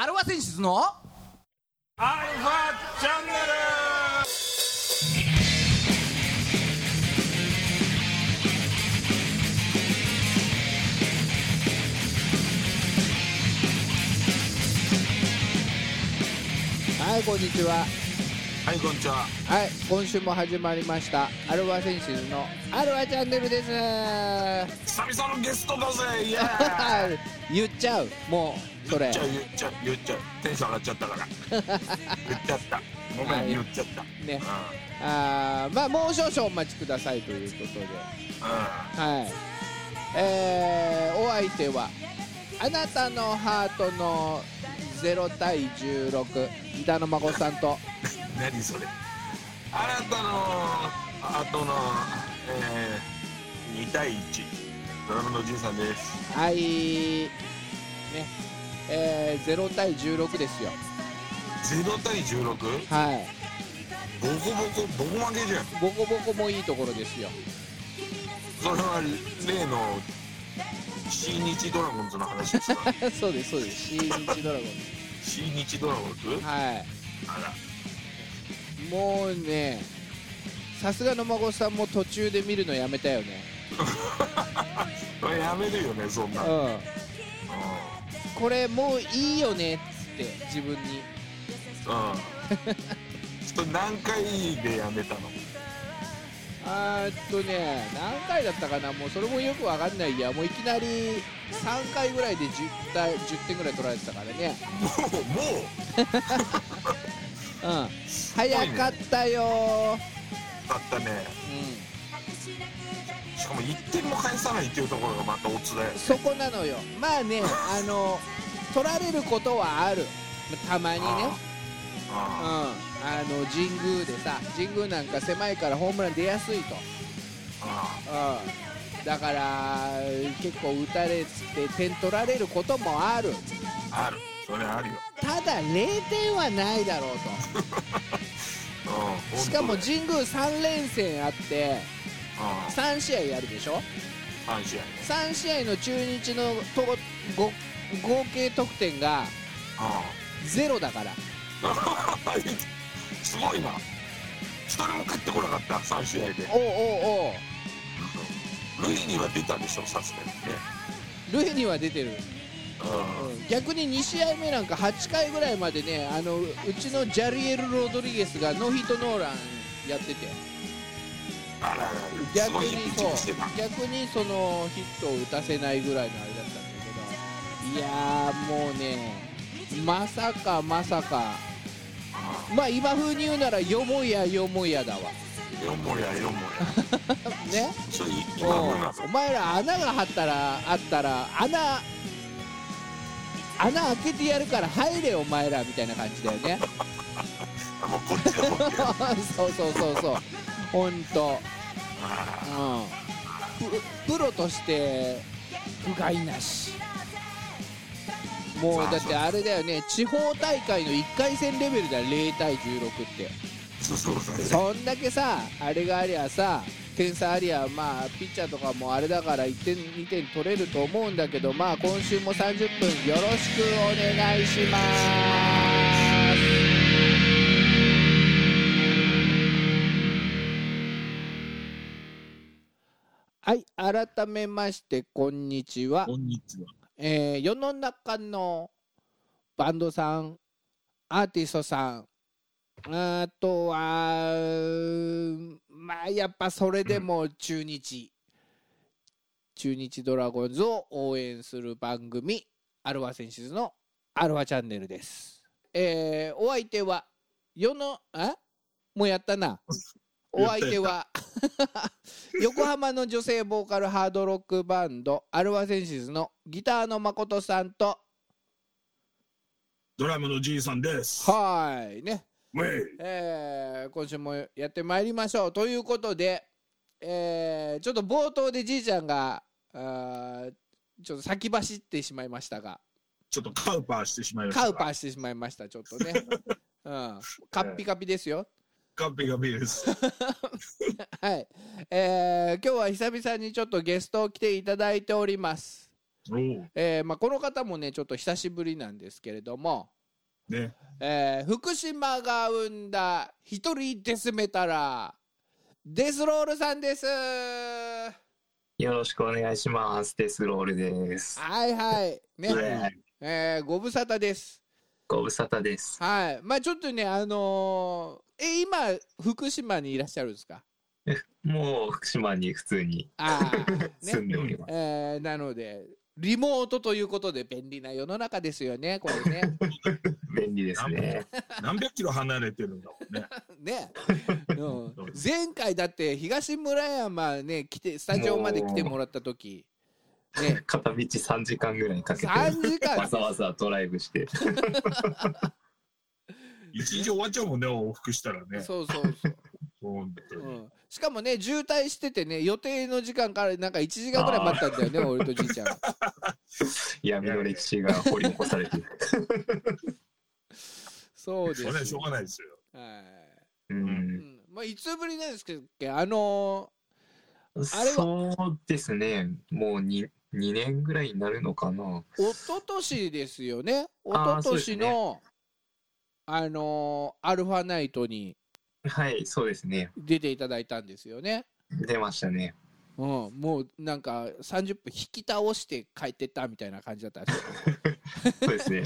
アルファ選出のアルファチャンネはいこんにちは。ルはいこんにちは。はい今週も始まりましたアルファセンシズのアルファチャンネルです。久々のゲストだぜイエーイ。言っちゃう。もうそれ。言っちゃう言っちゃう言っちゃう。テンション上がっちゃったから。言っちゃった。ごめはいん言っちゃった。ね。あーまあもう少々お待ちくださいということで。うはい。えー、お相手はあなたのハートの0対16ギターの孫さんと。ん 何それ。あなたの後のえー、2対1ドラムのおじいさんです。はい。ねえー、0対16ですよ。0対 16? はい。ボコボコボコ負けじゃん。ボコボコもいいところですよ。それは例の新日ドラゴンズの話ですか？そうですそうです。新日ドラゴン新日ドラゴンズ？ズはい。あら。もうねさすがの孫さんも途中で見るのやめたよね。やめるよねそんな、うん、うんこれもういいよねっつって自分に。ちょっと何回でやめたの？あーっとね何回だったかな？もうそれもよくわかんない。やもういきなり3回ぐらいで 10, 対10点ぐらい取られてたからね。もうもう？ん。早かったようだったね。うんしかも1点も返さないっていうところがまたオツだよねそこなのよ。まあね あの取られることはある。たまにね。うん。ああの神宮でさ神宮なんか狭いからホームラン出やすいと。あうん。だから結構打たれて点取られることもある。あある。それあるよ。ただ0点はないだろう うんとしかも本神宮3連戦あって3試合やるでしょ？うん3試合。ね3試合の中日のとご合計得点がゼロだから。う んすごいな。一人も勝ってこなかった3試合で。おうおうおう。塁には出たでしょさすがにね。塁には出てる、逆に2試合目なんか8回ぐらいまでねあのうちのジャリエル・ロドリゲスがノーヒットノーランやってて逆にそう。逆にそのヒットを打たせないぐらいのあれだったんだけど。いやーもうねまさかまさか。あまあ今風に言うならよもやよもやだわ。あよもやよもや。ね？おお前ら穴が張ったらあったら穴穴開けてやるから入れお前らみたいな感じだよね。あ もうこっちだもんねそうそうそうそうほんとあうん。ププロとして不甲斐なし。もうだってあれだよね。地方大会の1回戦レベルだよ0対16って。あそうそうだねそんだけさあれがありゃさ点差ありゃまあピッチャーとかもあれだから1点2点取れると思うんだけどまあ今週も30分よろしくお願いしますはい改めましてこんにちは。こんにちは。えー世の中のバンドさんアーティストさん。あとはまあやっぱそれでも中日、中日ドラゴンズを応援する番組アルファセンシズのアルファチャンネルです、えーお相手は世のあ？もうやったなお相手は 横浜の女性ボーカルハードロックバンドアルファセンシズのギターの誠さんとドラムのじいさんです。はいね。えー今週もやってまいりましょう。ということで、えーちょっと冒頭でじいちゃんがあーちょっと先走ってしまいましたが。ちょっとカウパーしてしまいましたカウパーしてしまいましたちょっとね、うん、カッピカピですよカピカピです。はい、えー今日は久々にちょっとゲストを来ていただいております。えーまあ、この方もねちょっと久しぶりなんですけれども、ね。えー福島が生んだ一人デスメタラーデスロールさんです。はよろしくお願いします。デスロールです。いはい。ね、はい。えーご無沙汰ですご無沙汰です。はいまあちょっとねあのーえ今福島にいらっしゃるんですか？もう福島に普通にああ 住ねんでおります。えーなのでリモートということで便利な世の中ですよねこれね 便利ですね。何百キロ離れてるんだもんね。ね、うん、前回だって東村山ね来てスタジオまで来てもらった時ね 片道3時間ぐらいかけて3時間わざわざドライブして。一日終わっちゃうもんね、往復したらね。そうそうそう、本当に。うん、しかもね渋滞しててね予定の時間からなんか1時間ぐらい待ったんだよね俺とじいちゃん闇の歴史が掘り起こされてる。そうですそれはしょうがないですよ。はい、う。うんんまあ、いつぶりなんですけどあのあれはそうですね。もう 2, 2年ぐらいになるのかな。一昨年ですよね一昨そうですね年のあのアルファナイトにはい、そうですね。出ていただいたんですよね。出ましたね。うん、もうなんか30分引き倒して帰ってったみたいな感じだったんですよ そうですね。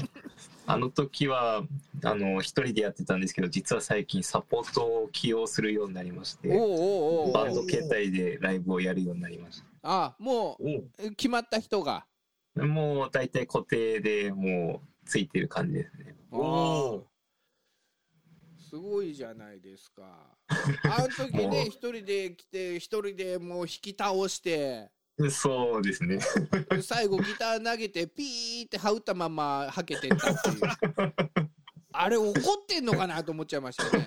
あの時はあの一人でやってたんですけど、実は最近サポートを起用するようになりまして、バンド形態でライブをやるようになりましあもおう。う決まった人が？た。もう大体固定でもうついてる感じですね。すごいじゃないですか。あの時ね 一人で来て一人でもう引き倒して そうですね。最後ギター投げてピーって羽打ったままはけてったっていうあれ怒ってんのかなと思っちゃいましたよ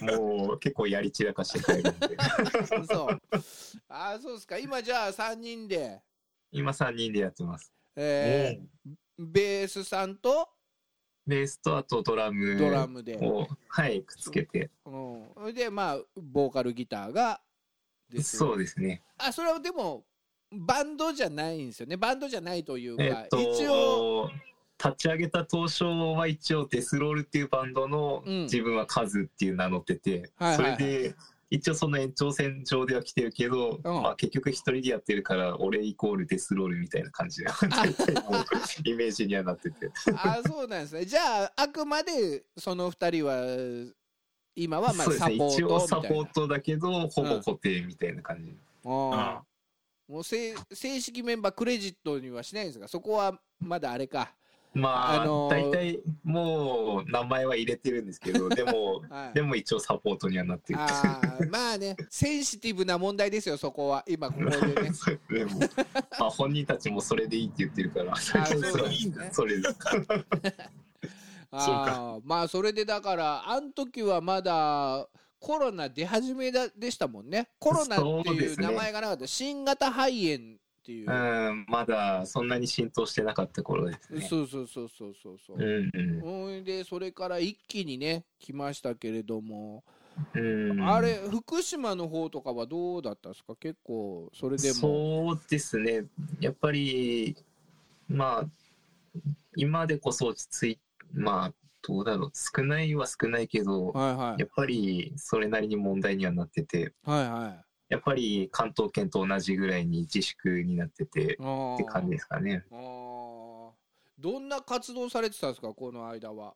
ねもう結構やり散らかして帰るんで。そうあそうですか今じゃあ3人で今3人でやってます。えーベースさんと？ベースとあとドラムドラムで、を、はい、くっつけて。うん、それでまあボーカルギターがですそうですね。あそれはでもバンドじゃないんですよね。バンドじゃないというか、え一応立ち上げた当初は一応デスロールっていうバンドのうん。自分はカズっていう名乗ってて、はいはいはい。それで一応その延長線上では来てるけど、うん。まあ結局一人でやってるから俺イコールデスロールみたいな感じで イメージにはなってて。あそうなんですね。じゃああくまでその二人は今はまあサポー一応サトみたいな。ポートだけどほぼ固定みたいな感じ、あーもう正正式メンバークレジットにはしないんですがそこはまだあれか。まあ、あのー大体もう名前は入れてるんですけど でもはい。でも一応サポートにはなってる。あーまあね。センシティブな問題ですよそこは。今ここでね。でも、まあ、本人たちもそれでいいって言ってるから、そうなんですねいいんだ、それで。まあそれでだからあん時はまだコロナ出始めだでしたもんね。コロナっていう名前がなかった、新型肺炎っていう、うん、まだそんなに浸透してなかった頃ですね。そうそうそうそうそうそう。うんうん。でそれから一気にね来ましたけれども、うん、あれ福島の方とかはどうだったんですか？結構それでも。そうですね、やっぱり、まあ、今でこそ落ち着いまあ、どうだろう、少ないは少ないけど、はいはい。やっぱりそれなりに問題にはなってて、はいはい。やっぱり関東圏と同じぐらいに自粛になっててって感じですかね。どんな活動されてたんですかこの間は？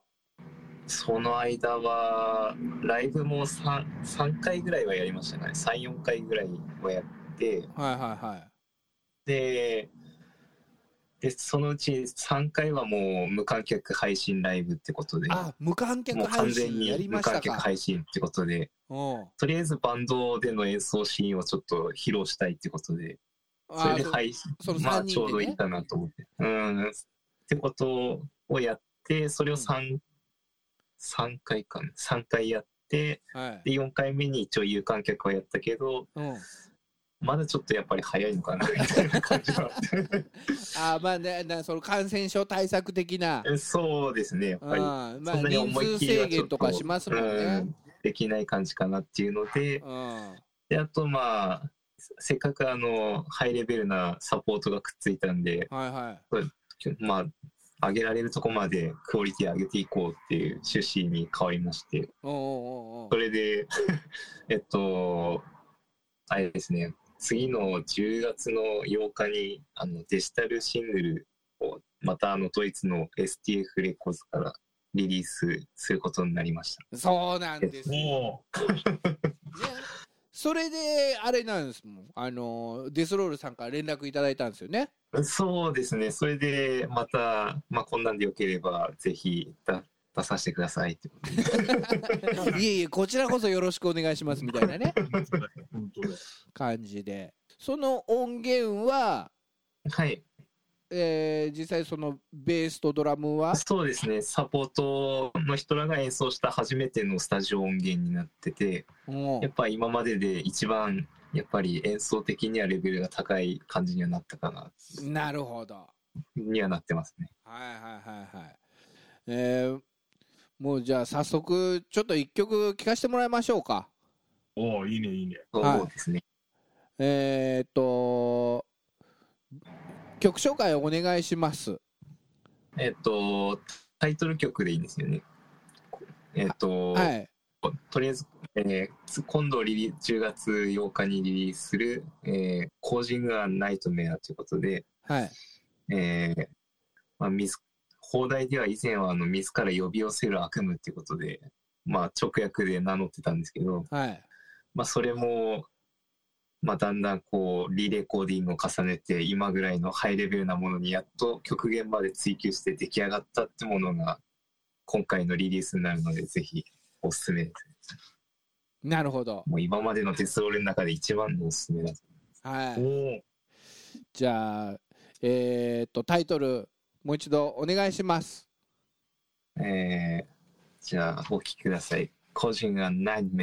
その間は、ライブも 3, 3回ぐらいはやりましたね。3、4回ぐらいはやって、はいはいはい。で、で、そのうち3回はもう無観客配信ライブってことで、あ無観客もう完配全に信やり無観客ましたか。配信ってことで、うん。とりあえずバンドでの演奏シーンをちょっと披露したいってことで、それで配信、そのまあ3ちょうどいいかなと思って。うん。ってことをやって、それを3、三回かな。3回やって、はい。で、4回目に一応有観客はやったけど、うん、まだちょっとやっぱり早いのかな、みたいな感じは。あって。あまあねなその感染症対策的な、そうですね、やっぱり。うんまあ、人思い数制限とかしますもんね。うんできない感じかなっていうので、うん。で、あとまあ、せっかくあの、ハイレベルなサポートがくっついたんで、はいはい。まあ、上げられるとこまでクオリティ上げていこうっていう趣旨に変わりまして、おうおうおうおう。それで、えっと、あれですね、次の10月の8日にあのデジタルシングルをまたあのドイツの STF レコーズからリリースすることになりました。そうなんです。よそれであれなんですもん。あのデスロールさんから連絡いただいたんですよね。そうですね、それでまた、まあ、こんなんでよければぜひ出出させてくださいってことで。いえいえこちらこそよろしくお願いしますみたいなね。感じで。その音源は、はい、えー実際そのベースとドラムは？そうですね、サポートの人らが演奏した初めてのスタジオ音源になってて、う。んやっぱ今までで一番やっぱり演奏的にはレベルが高い感じにはなったかな。なるほど。にはなってますね。はいはいはいはい。えーもうじゃあ早速ちょっと一曲聴かせてもらいましょうか。おおいいねいいね。はい。そうですね。えーっと曲紹介お願いします。えっと、タイトル曲でいいんですよね。えっと、はい。とりあえず、えーつ今度リリ10月8日にリリースする、えー、コージング・ア・ナイトメアということで、はい。えーまあ、自放題では以前はあの自ら呼び寄せる悪夢っていうことで、まあ、直訳で名乗ってたんですけど、はい。まあ、それも、まあ、だんだんこうリレコーディングを重ねて今ぐらいのハイレベルなものにやっと極限まで追求して出来上がったってものが今回のリリースになるのでぜひおすすめ。ですなるほど。もう今までのデスロールの中で一番のおすすめだとはいおおじゃあえーっとタイトルもう一度お願いします。えー、じゃあお聞きください「個人がナイト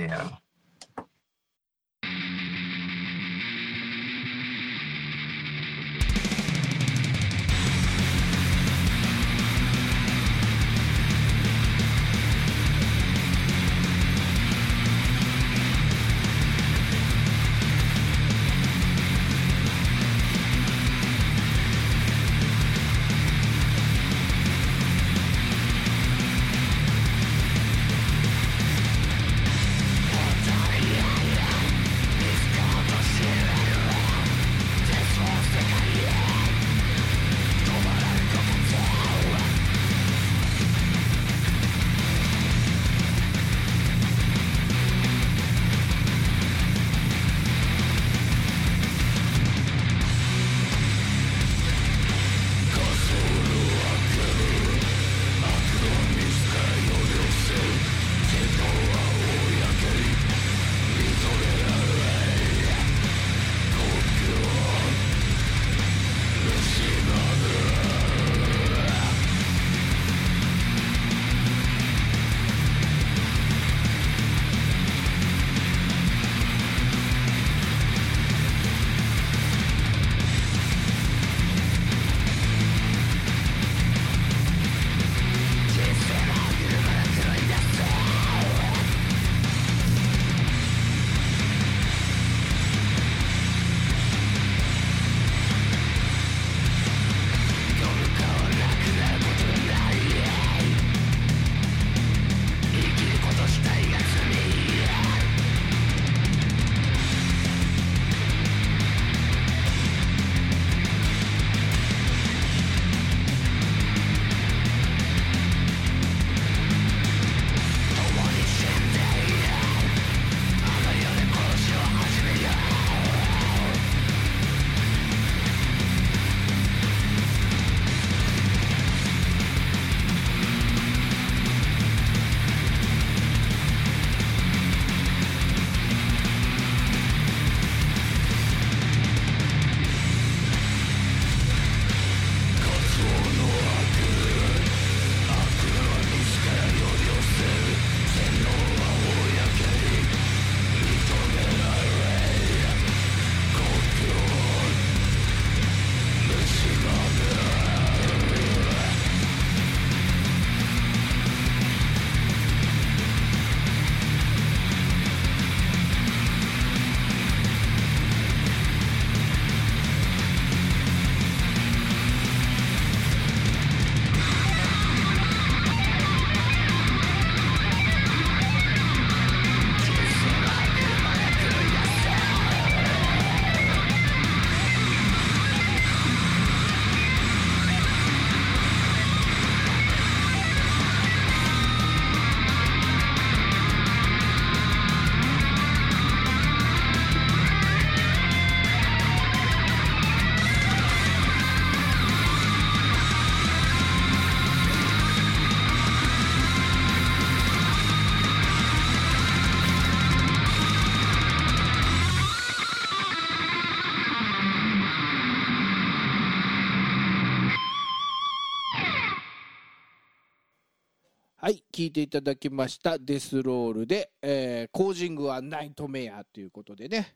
聞いていただきました。デスロールで、えーコージングはナイトメアということでね、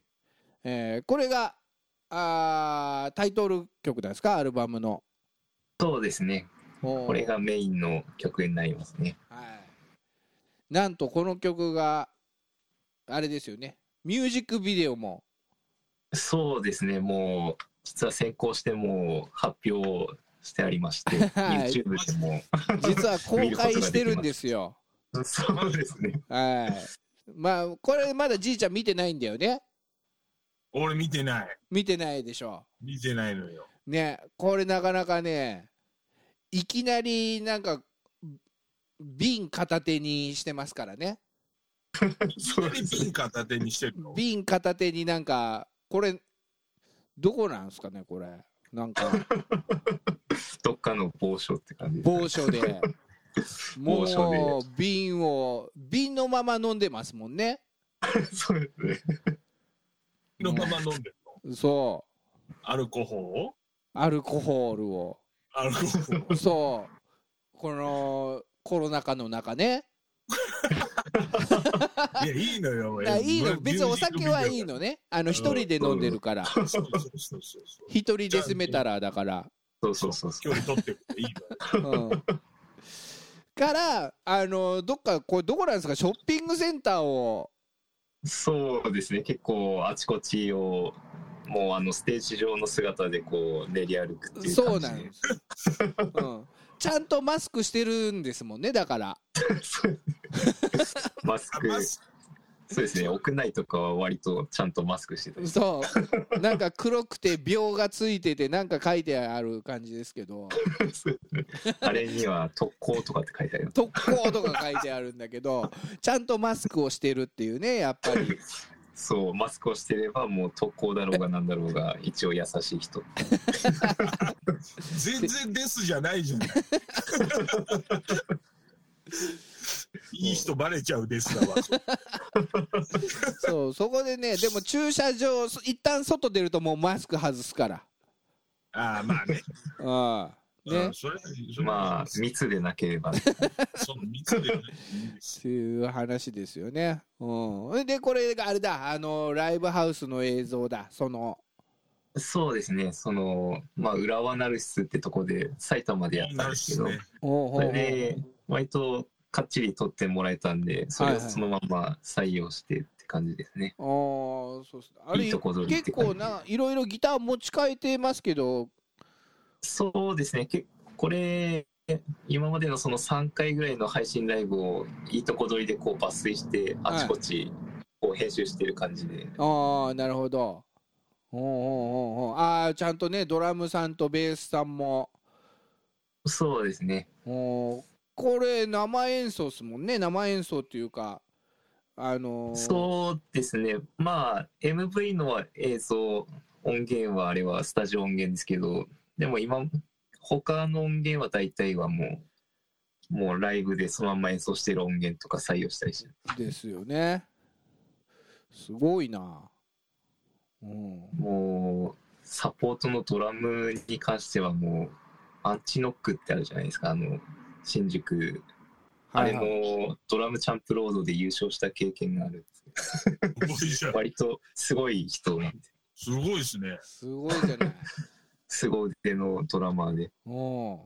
えーこれがあータイトル曲なんですか、アルバムの。そうですね。ここれがメインの曲になりますね。はい、なんとこの曲が、あれですよね、ミュージックビデオも、そうですね。もう、実は先行してもう発表してありまして、はい YouTube でも。実は公開してるんですよ。そうですね。はい。まあ、これまだじいちゃん見てないんだよね。俺見てない。見てないでしょ。見てないのよ。ね、これなかなかね、いきなりなんか、瓶片手にしてますからね。そうです ピン片手にしてるの？瓶片手になんか、これ、どこなんですかね、これ？なんか、どっかの某所って感じ。某所で。も某所でう、瓶を、瓶のまま飲んでますもんね。そうですね。のまま飲んでるの？そう。アルコホーアルコホールを。アルコホーそう。この、コロナ禍の中ね。いや、いいのよ。あいいの、別にお酒はいいのね。あの、一人で飲んでるから。そうそうそうそうそう。一人デスメタラーだから。そうそうそうそ距離取っていいのよ。うん。から、あの、どっか、これどこなんですか、ショッピングセンターを。う。そうですね。結構あちこちを、もうあのステージ上の姿でこう練り歩くっていうそう感じで。なんです。うん。ちゃんとマスクしてるんですもんね、だから。マスク、そうですね。屋内とかは割とちゃんとマスクしてたりそう。なんか黒くて秒がついてて、なんか書いてある感じですけど。あれには特攻とかって書いてあります。特攻とか書いてあるんだけど、ちゃんとマスクをしてるっていうね、やっぱり。そう、マスクをしてればもう特攻だろうがなんだろうが一応優しい人。全然デスじゃないじゃない。いい人バレちゃうデスだわ。そう、そこでね、でも駐車場、そ一旦外出るともうマスク外すから。ああ、まあね。うん。ねうん。それそれまあ密でなければ。その密でねいう話ですよね。うん。で、これがあれだ、あの、ライブハウスの映像だ、その。そうですね。そのまあ浦和ナルシスってとこで埼玉でやったんですけど、ね。それで割とかっちり撮ってもらえたんで、それをそのまま採用してって感じですね。あーそうっすねあれいい結構ないろいろギター持ち替えてますけどそうですね。けこれ今までのその3回ぐらいの配信ライブをいいとこ取りでこう抜粋してあちこちこう編集してる感じで、ああなるほどほうほうほうああちゃんとねドラムさんとベースさんもそうですね。おーこれ生演奏っすもんね生演奏っていうかあのーそうですね。まあ MV の映像音源はあれはスタジオ音源ですけど、でも今他の音源は大体はもうもうライブでそのまま演奏してる音源とか採用したりしてですよね。すごいな。うん。もうサポートのドラムに関してはもうアンチノックってあるじゃないですか。あの新宿。あれのドラムチャンプロードで優勝した経験がある 割とすごい人なんで。すごいですね。すごいじゃないすご腕のドラマーで。うん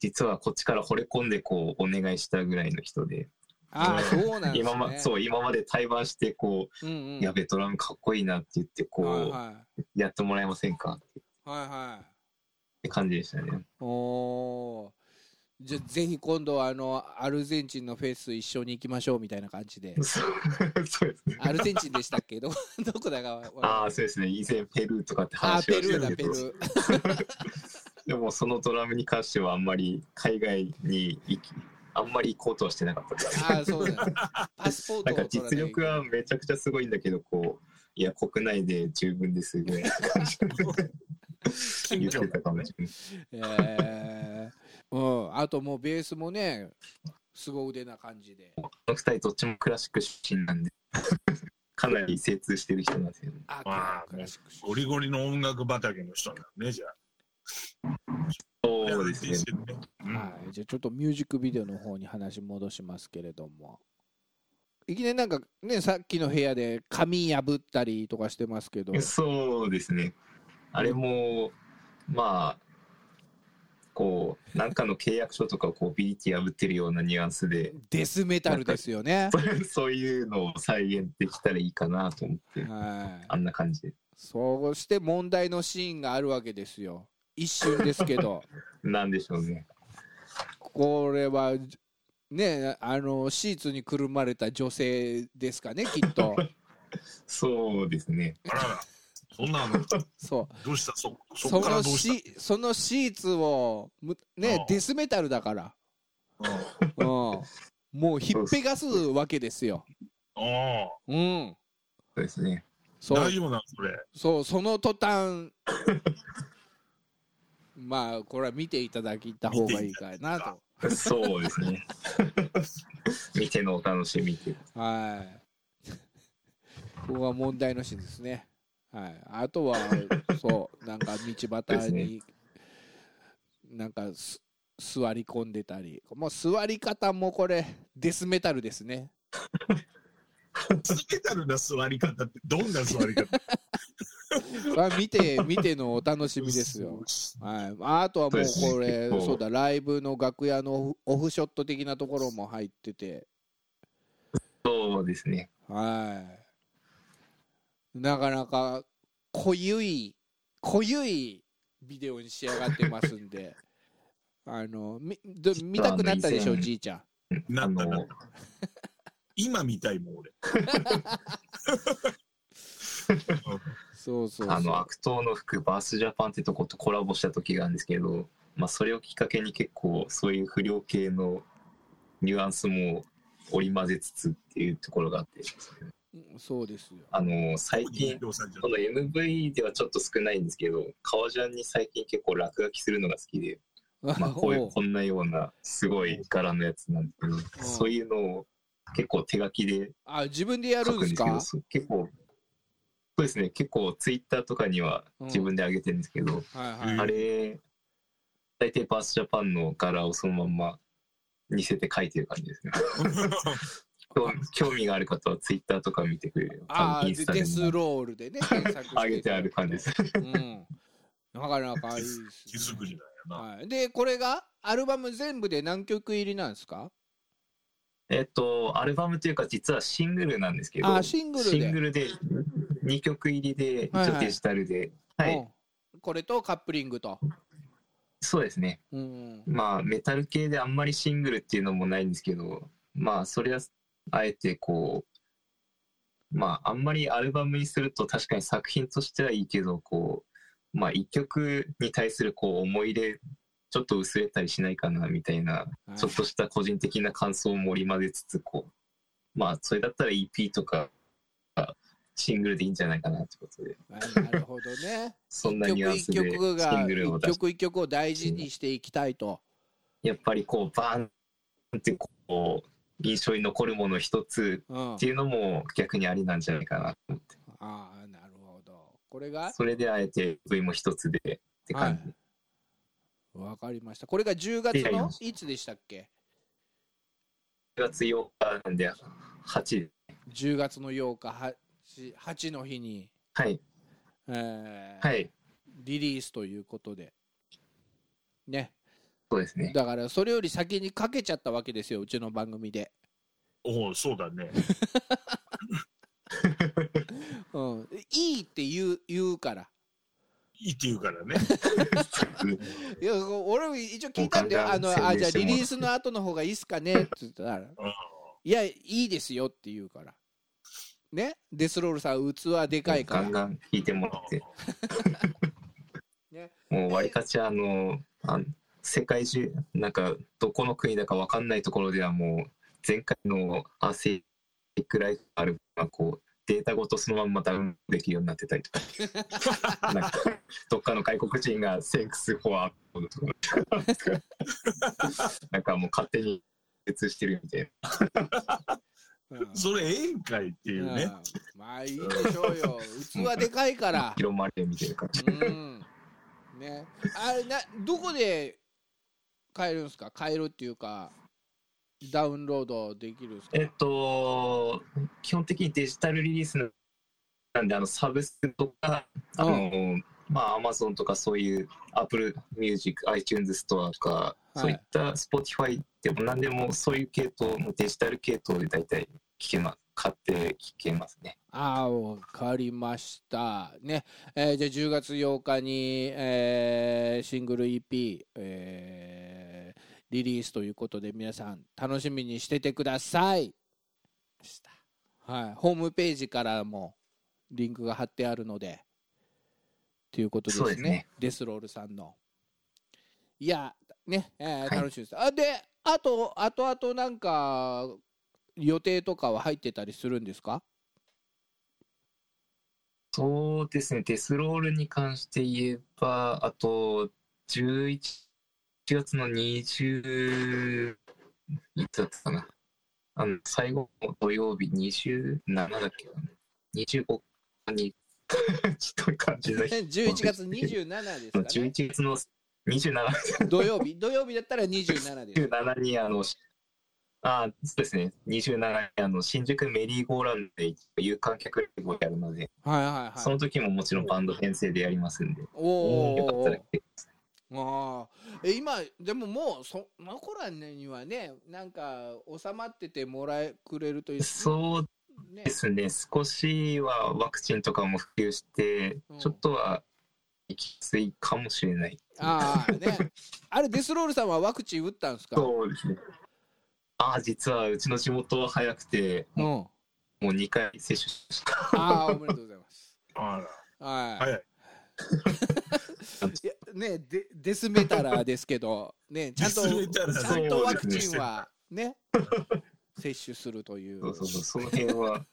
実はこっちから惚れ込んでこうお願いしたぐらいの人で。ああそうなんですね。今まそう今まで対バンしてこうんうう、ん。やべドラムかっこいいなって言ってこう、はいはい。やってもらえませんかっはいはい。て感じでしたね。おおーじゃあぜひ今度はあのアルゼンチンのフェス一緒に行きましょうみたいな感じで。そうですね。アルゼンチンでしたっけ？ど どこだかああそうですね。以前ペルーとかってあ話ペルーをしたけど。だペルー。でもそのドラムに関してはあんまり海外に行きあんまり行こうとはしてなかったです。ああそうだパスポートなんか実力はめちゃくちゃすごいんだけどこういや国内で十分ですぐらいな感じで。言ってたかもしれない。えー、うん。あともうベースもね凄腕な感じで。この二人どっちもクラシック出身なんで。かなり精通してる人なんですよねあまあクラシックゴリゴリの音楽畑の人なんね、じゃあ。そうですね。うん。はい、じゃあちょっとミュージックビデオの方に話戻しますけれども。いきなりなんかねさっきの部屋で紙破ったりとかしてますけど。そうですね。あれも、まあ、こう、なんかの契約書とかをこうビリティ破ってるようなニュアンスで、デスメタルですよね。そういうのを再現できたらいいかなと思って、はい、あんな感じで。そうして問題のシーンがあるわけですよ一瞬ですけど なんでしょうね。これはねあのシーツにくるまれた女性ですかねきっと そうですね。そんなの、そうどうした？そ、そそっからのどうしシそのシーツをむねああデスメタルだから、たうん、もうひっぺがすわけですよ。ああ、うん、そうですね。そう大丈夫なの？それ。そうその途端 まあこれは見ていただいた方がいいかなと。そうですね。見てのお楽しみっていう。はい。ここが問題のシーンですね。はい。あとは、そう、なんか道端に、なんかす座り込んでたり、もう座り方もこれ、デスメタルですね。スペタルな座り方ってどんな座り方？あ見て、見てのお楽しみですよ。はい。あとはもうこれ、そうだ、ライブの楽屋のオフショット的なところも入ってて、そうですね。はい。なかなか濃ゆい、濃ゆいビデオに仕上がってますんで、あの、みど見たくなったでしょ、じいちゃん。なあのったなった。今見たいもん俺。そうそうそう。あの、悪党の服、バースジャパンってとことコラボした時があるんですけど、まあ、それをきっかけに結構、そういう不良系のニュアンスも織り交ぜつつっていうところがあって、うんそうですよ。あの、最近、この MV ではちょっと少ないんですけど、革ジャンに最近結構落書きするのが好きで、まあ、こういう、おこんなようなすごい柄のやつなんですけど、そういうのを結構手書きであ、自分でやる書んですか？くんですけど、そう結構、そうですね、結構ツイッターとかには自分で上げてるんですけど、はいはい。あれ、大体バースジャパンの柄をそのまんま似せて書いてる感じですね。興興味がある方はツイッターとか見てくれる。あーでインスタでデスもロールでね、検索して上げてある感じです。うん。なかなかいいです、手作りなんやな。はい、で、これがアルバム全部で何曲入りなんですか？えっと、アルバムというか実はシングルなんですけど、あシングルでシングルで2曲入りで、はいはい一応デジタルで、はい、うんこれとカップリングと。そうですね。うん。まあ、メタル系であんまりシングルっていうのもないんですけど、まあ、それは、あえてこう、まあ、あんまりアルバムにすると確かに作品としてはいいけど、こう、まあ、一曲に対するこう思い入れ、ちょっと薄れたりしないかな、みたいな、はいちょっとした個人的な感想を盛り混ぜつつ、こう、まあ、それだったら EP とか、シングルでいいんじゃないかなってことで、あなるほどね。そんなニュアンスで一曲一曲がシングルを一出曲一曲を大事にしていきたいと。やっぱりこう、バーンってこう、印象に残るもの一つうんっていうのも逆にありなんじゃないかなと思って。ああ、なるほど。これが？それであえて V も一つでって感じ。わかりました。これが10月のいつでしたっけ？10月8日なんで、8、?10 月の8日、8, 8の日に、はい、えーはい、リリースということで。ね。そうですね。だからそれより先にかけちゃったわけですよ、うちの番組で。おお、そうだね。うん、いいって言う言うから。いいって言うからね。いや俺も一応聞いたんだよ。あのあじゃあリリースの後の方がいいっすかね？って言ったら、うんいや、いいですよって言うから。ね？デスロールさん、器でかいから。ガンガン弾いてもらって。ね？もうわりかしあの、あの世界中、なんかどこの国だかわかんないところではもう前回のアーセイクライフあるがこうデータごとそのまんまダウンできるようになってたりとか。なんかどっかの外国人が Thanks for upload とか。なんかもう勝手に別してるみたいな。うんそれええんかいっていうね。うんまあいいでしょうよ。器でかいから。広まれみたいな感じ。うん。ねあれなどこで買えるんですか？買えるっていうかダウンロードできるんですか？えっと、基本的にデジタルリリースなんで、あの、サブスクとか、あの、まあ、アマゾンとかそういう、 Apple Music、iTunes ストアとか、いそういった Spotify でも何でもそういう系統のデジタル系統で大体聞けます。買って聞けますね。ああ、わかりました。ね、えーじゃあ10月8日に、えーシングル EP、えーリリースということで皆さん楽しみにしててください。はい、ホームページからもリンクが貼ってあるので、ということですね。ねデスロールさんの。いや、ね、えーはい楽しみです。あで、あと、あとあとなんか予定とかは入ってたりするんですか？そうですね、デスロールに関して言えば、あと、11月の20、いつだったかな。あの、最後の土曜日27だっけかな。25に、ちょっと感じない。11月27ですかね。11月の27、土曜日、土曜日だったら27です。27に、あの、しあそうですね、27に、あの、新宿メリーゴーランドで有観客ライブをやるので、はいはいはい。その時ももちろんバンド編成でやりますんで、およかったらお来て。ああえ今でももうその頃にはねなんか収まっててもらえくれるというそうねですね、少しはワクチンとかも普及してうん、ちょっとは行きやすいかもしれない。ああね。あれデスロールさんはワクチン打ったんですか？そうですね。ああ、実はうちの地元は早くて、うん。もう2回接種しました。ああおめでとうございます。あら。はい、早い。い やねデデスメタラーですけどね ちゃんとちゃんとワクチンはね接種するというそうそうそう、その辺は、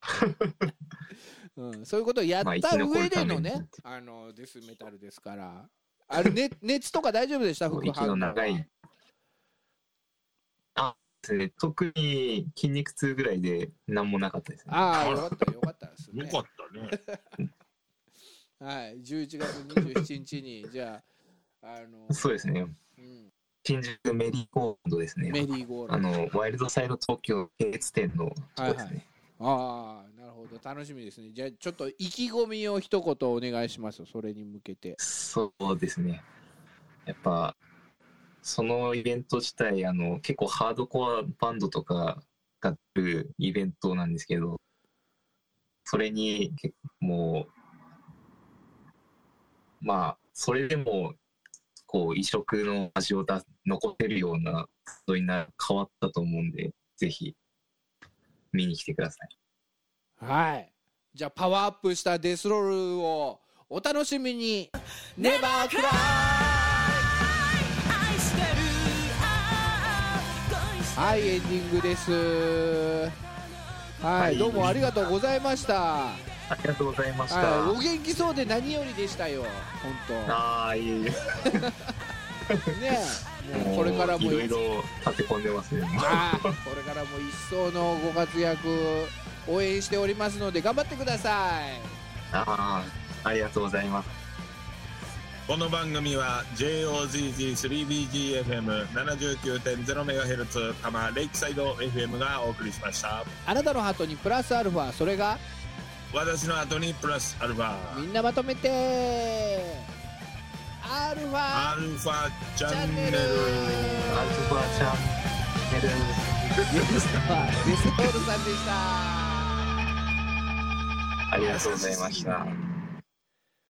うん、そういうことをやった上でのね、あのデスメタルですから。あれ、ね、熱とか大丈夫でした？副息反応長い。あ、ね、特に筋肉痛ぐらいで何もなかったですね。ああ、よかった、よかったですね。よかったねはい、11月27日に、じゃあ、あの、そうですね、うん、新宿メリーゴーランドですね。メリーゴーラあンド。の、ワイルドサイド東京系列店のとこですね。ああ、なるほど、楽しみですね。じゃあ、ちょっと意気込みを一言お願いします、それに向けて。そうですね。やっぱ、そのイベント自体、あの、結構ハードコアバンドとかが来るイベントなんですけど、それに結構もう、まあ、それでも、こう、異色の味を出残せるようなことにな変わったと思うんで、ぜひ、見に来てください。はい。じゃあ、パワーアップしたデスロールをお楽しみに。ネバークライはい、エンディングです。はい、はいどうもありがとうございました。ありがとうございました。はい、お元気そうで何よりでしたよ。本当。ああ、いえい え。ねえ、もうこれからもいろいろ立て込んでますね。ああこれからも一層のご活躍応援しておりますので頑張ってください。ああ、ありがとうございます。この番組は JOZZ3BGFM79.0MHz 多摩レイクサイド FM がお送りしましたあなたのハートにプラスアルファそれが私の後にプラスアルファみんなまとめてアルファアルファチャンネルアルファチャンネル。ゲストはデストールさんでした。ありがとうございました。